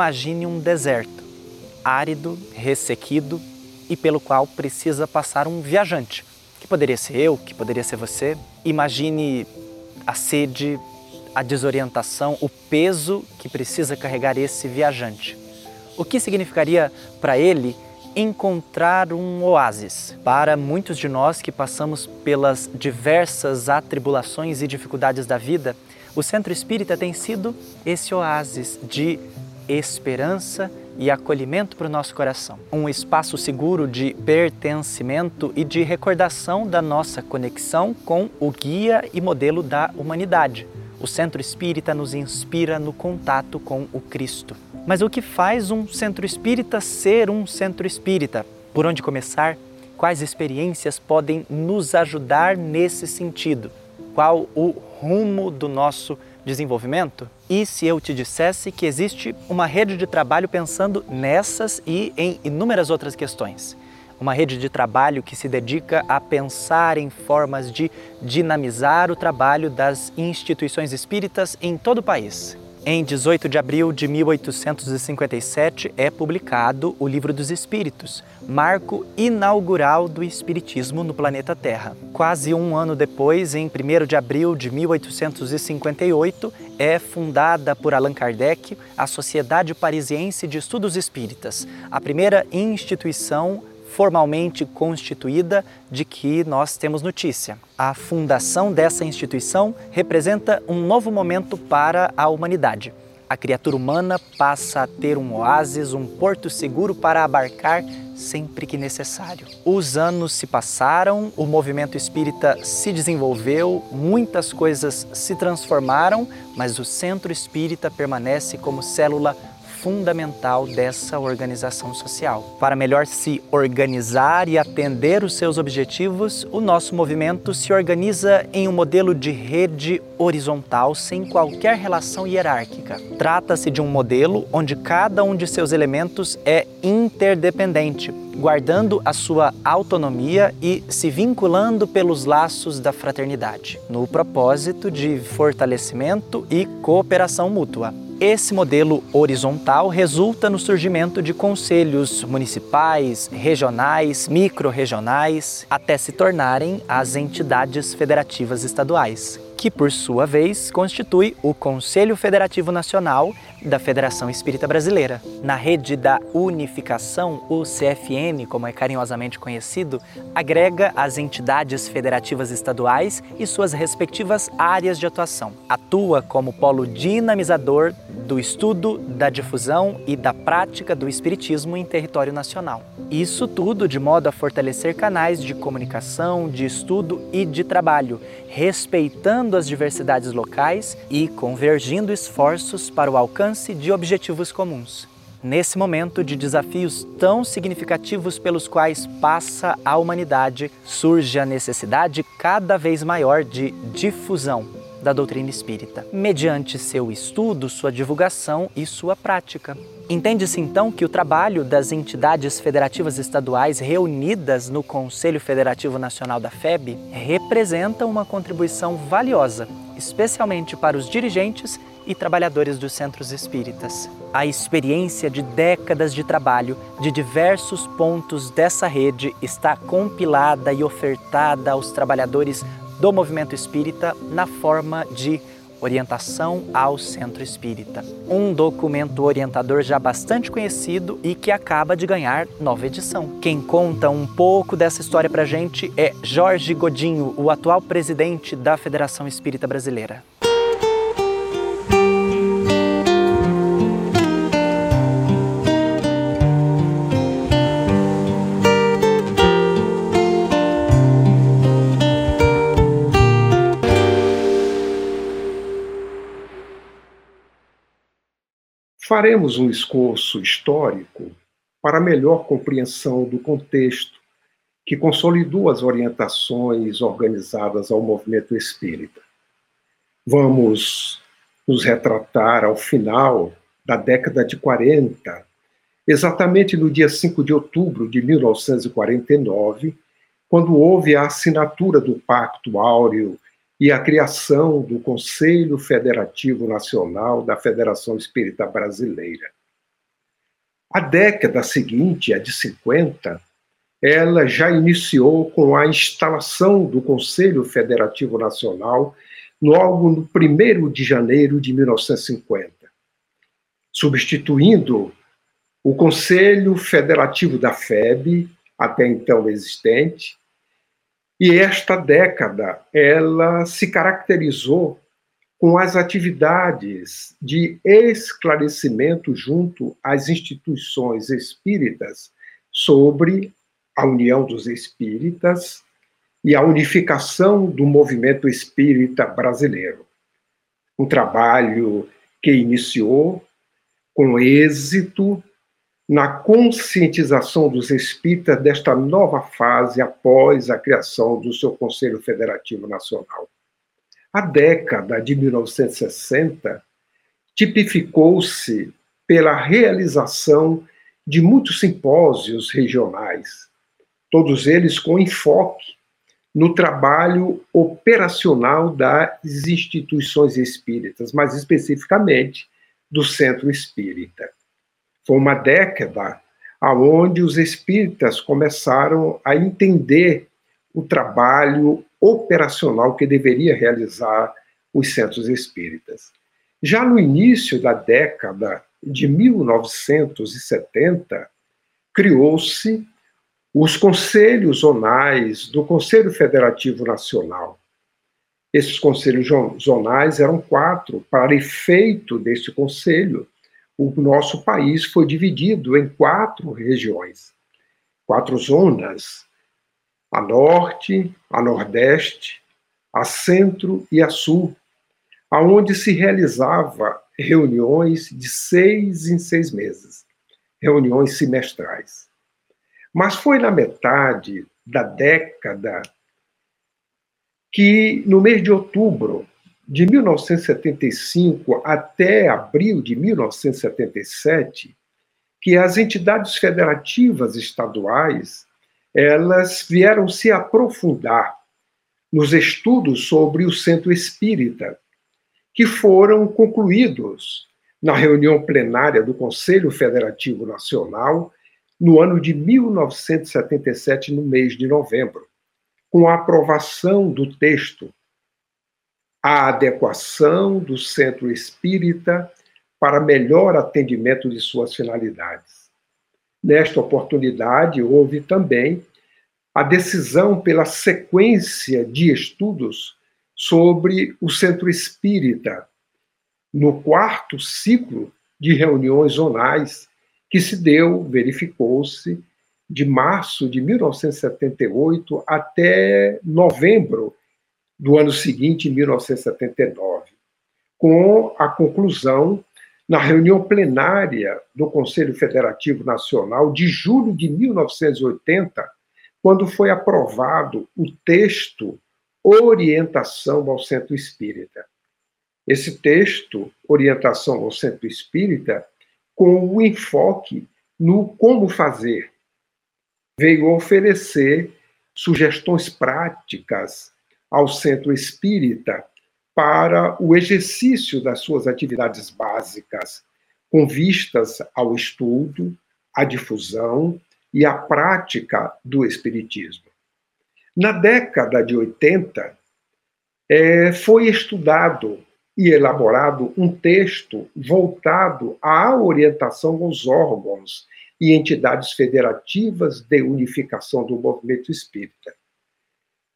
imagine um deserto, árido, ressequido e pelo qual precisa passar um viajante, que poderia ser eu, que poderia ser você. Imagine a sede, a desorientação, o peso que precisa carregar esse viajante. O que significaria para ele encontrar um oásis? Para muitos de nós que passamos pelas diversas atribulações e dificuldades da vida, o centro espírita tem sido esse oásis de esperança e acolhimento para o nosso coração. Um espaço seguro de pertencimento e de recordação da nossa conexão com o guia e modelo da humanidade. O centro espírita nos inspira no contato com o Cristo. Mas o que faz um centro espírita ser um centro espírita? Por onde começar? Quais experiências podem nos ajudar nesse sentido? Qual o rumo do nosso desenvolvimento? E se eu te dissesse que existe uma rede de trabalho pensando nessas e em inúmeras outras questões? Uma rede de trabalho que se dedica a pensar em formas de dinamizar o trabalho das instituições espíritas em todo o país. Em 18 de abril de 1857 é publicado o Livro dos Espíritos, marco inaugural do Espiritismo no planeta Terra. Quase um ano depois, em 1 de abril de 1858, é fundada por Allan Kardec a Sociedade Parisiense de Estudos Espíritas, a primeira instituição formalmente constituída de que nós temos notícia. A fundação dessa instituição representa um novo momento para a humanidade. A criatura humana passa a ter um oásis, um porto seguro para abarcar sempre que necessário. Os anos se passaram, o movimento espírita se desenvolveu, muitas coisas se transformaram, mas o centro espírita permanece como célula fundamental dessa organização social. Para melhor se organizar e atender os seus objetivos, o nosso movimento se organiza em um modelo de rede horizontal sem qualquer relação hierárquica. Trata-se de um modelo onde cada um de seus elementos é interdependente, guardando a sua autonomia e se vinculando pelos laços da fraternidade, no propósito de fortalecimento e cooperação mútua. Esse modelo horizontal resulta no surgimento de conselhos municipais, regionais, micro-regionais, até se tornarem as entidades federativas estaduais que por sua vez constitui o Conselho Federativo Nacional da Federação Espírita Brasileira. Na rede da unificação, o CFN, como é carinhosamente conhecido, agrega as entidades federativas estaduais e suas respectivas áreas de atuação. Atua como polo dinamizador do estudo, da difusão e da prática do espiritismo em território nacional. Isso tudo de modo a fortalecer canais de comunicação, de estudo e de trabalho, respeitando as diversidades locais e convergindo esforços para o alcance de objetivos comuns. Nesse momento de desafios tão significativos pelos quais passa a humanidade, surge a necessidade cada vez maior de difusão da doutrina espírita, mediante seu estudo, sua divulgação e sua prática. Entende-se então que o trabalho das entidades federativas estaduais reunidas no Conselho Federativo Nacional da FEB representa uma contribuição valiosa, especialmente para os dirigentes e trabalhadores dos centros espíritas. A experiência de décadas de trabalho de diversos pontos dessa rede está compilada e ofertada aos trabalhadores do movimento espírita na forma de Orientação ao Centro Espírita, um documento orientador já bastante conhecido e que acaba de ganhar nova edição. Quem conta um pouco dessa história pra gente é Jorge Godinho, o atual presidente da Federação Espírita Brasileira. Faremos um esforço histórico para melhor compreensão do contexto que consolidou as orientações organizadas ao movimento espírita. Vamos nos retratar ao final da década de 40, exatamente no dia 5 de outubro de 1949, quando houve a assinatura do Pacto Áureo e a criação do Conselho Federativo Nacional da Federação Espírita Brasileira. A década seguinte, a de 50, ela já iniciou com a instalação do Conselho Federativo Nacional logo no 1 de janeiro de 1950, substituindo o Conselho Federativo da FEB, até então existente, e esta década ela se caracterizou com as atividades de esclarecimento junto às instituições espíritas sobre a união dos espíritas e a unificação do movimento espírita brasileiro. Um trabalho que iniciou com êxito na conscientização dos espíritas desta nova fase após a criação do seu Conselho Federativo Nacional. A década de 1960 tipificou-se pela realização de muitos simpósios regionais, todos eles com enfoque no trabalho operacional das instituições espíritas, mais especificamente do Centro Espírita. Foi uma década aonde os espíritas começaram a entender o trabalho operacional que deveria realizar os centros espíritas. Já no início da década de 1970, criou-se os conselhos zonais do Conselho Federativo Nacional. Esses conselhos zonais eram quatro. Para efeito deste conselho, o nosso país foi dividido em quatro regiões, quatro zonas: a norte, a nordeste, a centro e a sul, aonde se realizava reuniões de seis em seis meses, reuniões semestrais. Mas foi na metade da década que, no mês de outubro de 1975 até abril de 1977, que as entidades federativas estaduais elas vieram se aprofundar nos estudos sobre o centro espírita, que foram concluídos na reunião plenária do Conselho Federativo Nacional no ano de 1977, no mês de novembro, com a aprovação do texto A adequação do centro espírita para melhor atendimento de suas finalidades. Nesta oportunidade, houve também a decisão pela sequência de estudos sobre o centro espírita, no quarto ciclo de reuniões zonais que se deu, verificou-se, de março de 1978 até novembro do ano seguinte, 1979, com a conclusão na reunião plenária do Conselho Federativo Nacional de julho de 1980, quando foi aprovado o texto Orientação ao Centro Espírita. Esse texto, Orientação ao Centro Espírita, com o enfoque no como fazer. Veio oferecer sugestões práticas ao centro espírita para o exercício das suas atividades básicas, com vistas ao estudo, à difusão e à prática do espiritismo. Na década de 80, é, foi estudado e elaborado um texto voltado à orientação aos órgãos e entidades federativas de unificação do movimento espírita.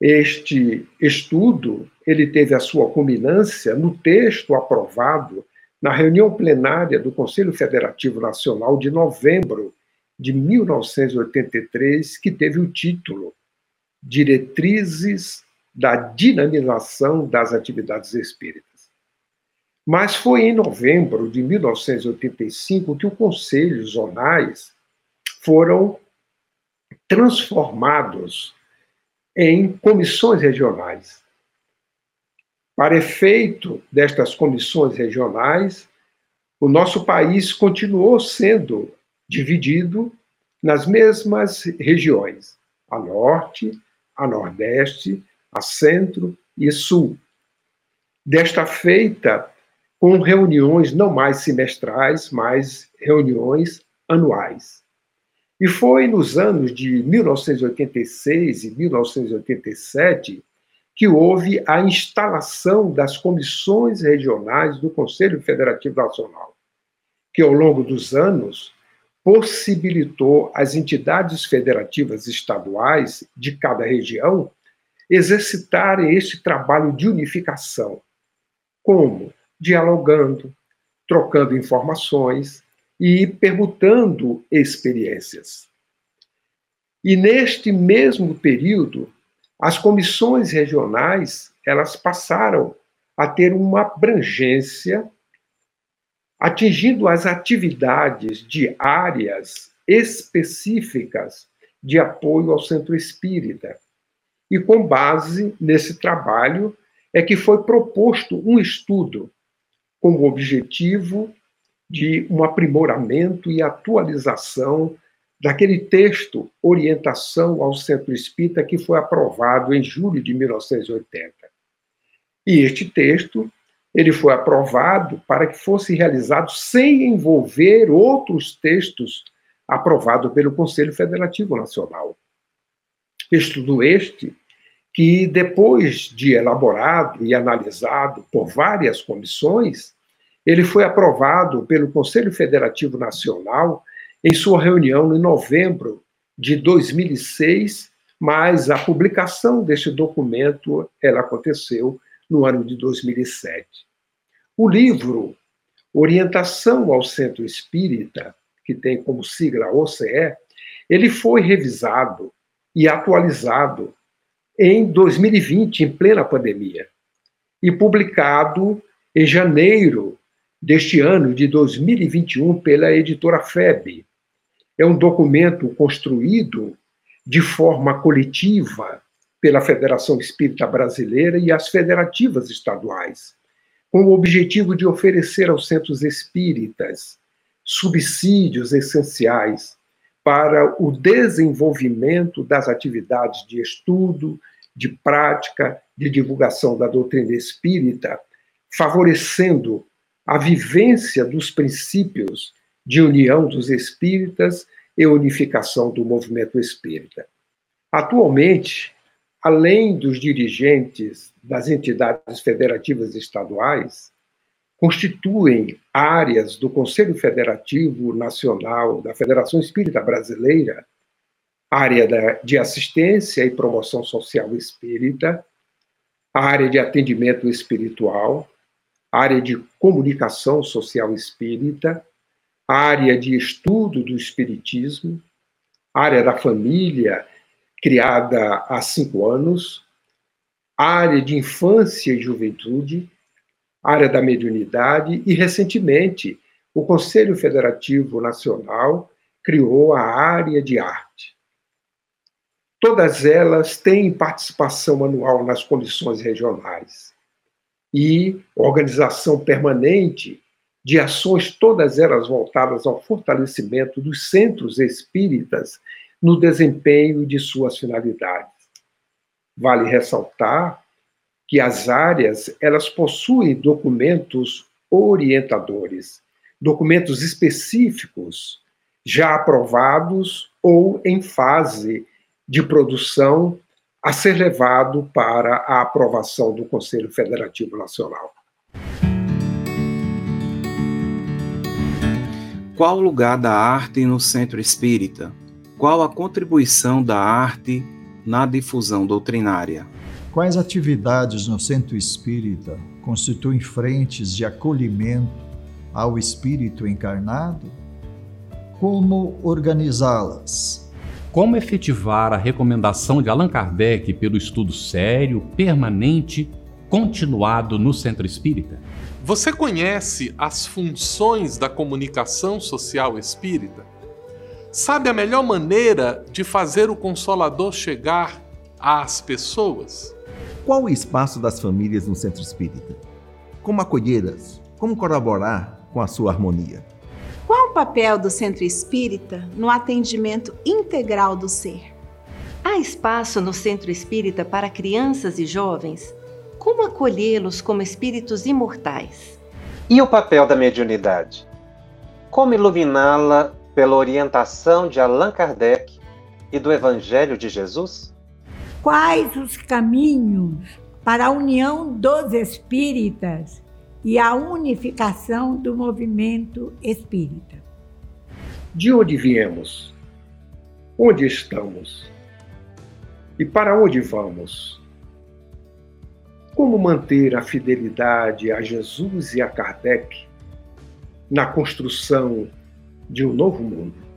Este estudo, ele teve a sua culminância no texto aprovado na reunião plenária do Conselho Federativo Nacional de novembro de 1983, que teve o título Diretrizes da Dinamização das Atividades Espíritas. Mas foi em novembro de 1985 que os conselhos zonais foram transformados em comissões regionais. Para efeito destas comissões regionais, o nosso país continuou sendo dividido nas mesmas regiões, a norte, a nordeste, a centro e sul. Desta feita, com reuniões não mais semestrais, mas reuniões anuais. E foi nos anos de 1986 e 1987 que houve a instalação das comissões regionais do Conselho Federativo Nacional, que ao longo dos anos possibilitou às entidades federativas estaduais de cada região exercitarem esse trabalho de unificação. Como? Dialogando, trocando informações e permutando experiências. E neste mesmo período, as comissões regionais, elas passaram a ter uma abrangência atingindo as atividades de áreas específicas de apoio ao centro espírita. E com base nesse trabalho é que foi proposto um estudo com o objetivo de um aprimoramento e atualização daquele texto Orientação ao Centro Espírita que foi aprovado em julho de 1980. E este texto ele foi aprovado para que fosse realizado sem envolver outros textos aprovados pelo Conselho Federativo Nacional. Estudo este que, depois de elaborado e analisado por várias comissões, ele foi aprovado pelo Conselho Federativo Nacional em sua reunião em novembro de 2006, mas a publicação deste documento ela aconteceu no ano de 2007. O livro Orientação ao Centro Espírita, que tem como sigla OCE, ele foi revisado e atualizado em 2020, em plena pandemia, e publicado em janeiro deste ano de 2021 pela editora FEB. É um documento construído de forma coletiva pela Federação Espírita Brasileira e as federativas estaduais, com o objetivo de oferecer aos centros espíritas subsídios essenciais para o desenvolvimento das atividades de estudo, de prática, de divulgação da doutrina espírita, favorecendo a vivência dos princípios de união dos espíritas e unificação do movimento espírita. Atualmente, além dos dirigentes das entidades federativas estaduais, constituem áreas do Conselho Federativo Nacional da Federação Espírita Brasileira, área de assistência e promoção social espírita, área de atendimento espiritual, área de comunicação social espírita, área de estudo do espiritismo, área da família criada há cinco anos, área de infância e juventude, área da mediunidade e, recentemente, o Conselho Federativo Nacional criou a área de arte. Todas elas têm participação anual nas comissões regionais e organização permanente de ações, todas elas voltadas ao fortalecimento dos centros espíritas no desempenho de suas finalidades. Vale ressaltar que as áreas elas possuem documentos orientadores, documentos específicos já aprovados ou em fase de produção a ser levado para a aprovação do Conselho Federativo Nacional. Qual o lugar da arte no centro espírita? Qual a contribuição da arte na difusão doutrinária? Quais atividades no centro espírita constituem frentes de acolhimento ao espírito encarnado? Como organizá-las? Como efetivar a recomendação de Allan Kardec pelo estudo sério, permanente, continuado no centro espírita? Você conhece as funções da comunicação social espírita? Sabe a melhor maneira de fazer o Consolador chegar às pessoas? Qual o espaço das famílias no centro espírita? Como acolhê-las? Como colaborar com a sua harmonia? Qual o papel do centro espírita no atendimento integral do ser? Há espaço no centro espírita para crianças e jovens? Como acolhê-los como espíritos imortais? E o papel da mediunidade? Como iluminá-la pela orientação de Allan Kardec e do Evangelho de Jesus? Quais os caminhos para a união dos espíritas e a unificação do movimento espírita? De onde viemos? Onde estamos? E para onde vamos? Como manter a fidelidade a Jesus e a Kardec na construção de um novo mundo?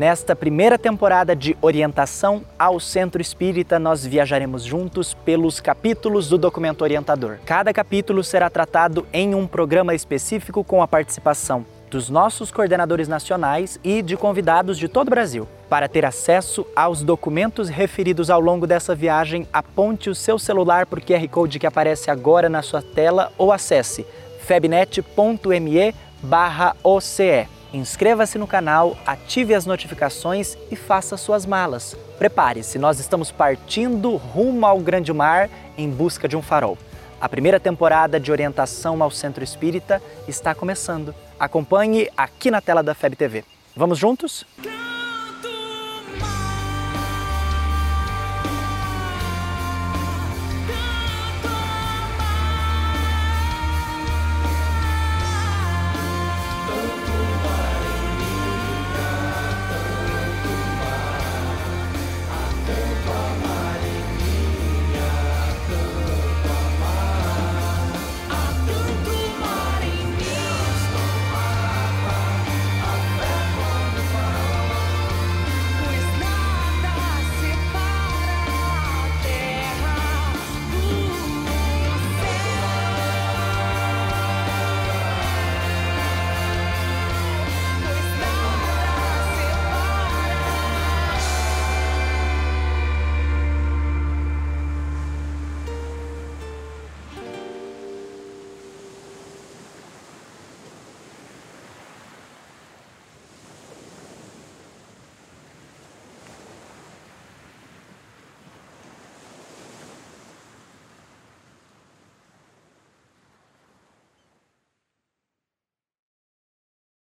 Nesta primeira temporada de Orientação ao Centro Espírita, nós viajaremos juntos pelos capítulos do documento orientador. Cada capítulo será tratado em um programa específico com a participação dos nossos coordenadores nacionais e de convidados de todo o Brasil. Para ter acesso aos documentos referidos ao longo dessa viagem, aponte o seu celular para o QR Code que aparece agora na sua tela ou acesse febnet.me/oce. Inscreva-se no canal, ative as notificações e faça suas malas. Prepare-se, nós estamos partindo rumo ao grande mar em busca de um farol. A primeira temporada de orientação ao Centro Espírita está começando. Acompanhe aqui na tela da FEB TV. Vamos juntos?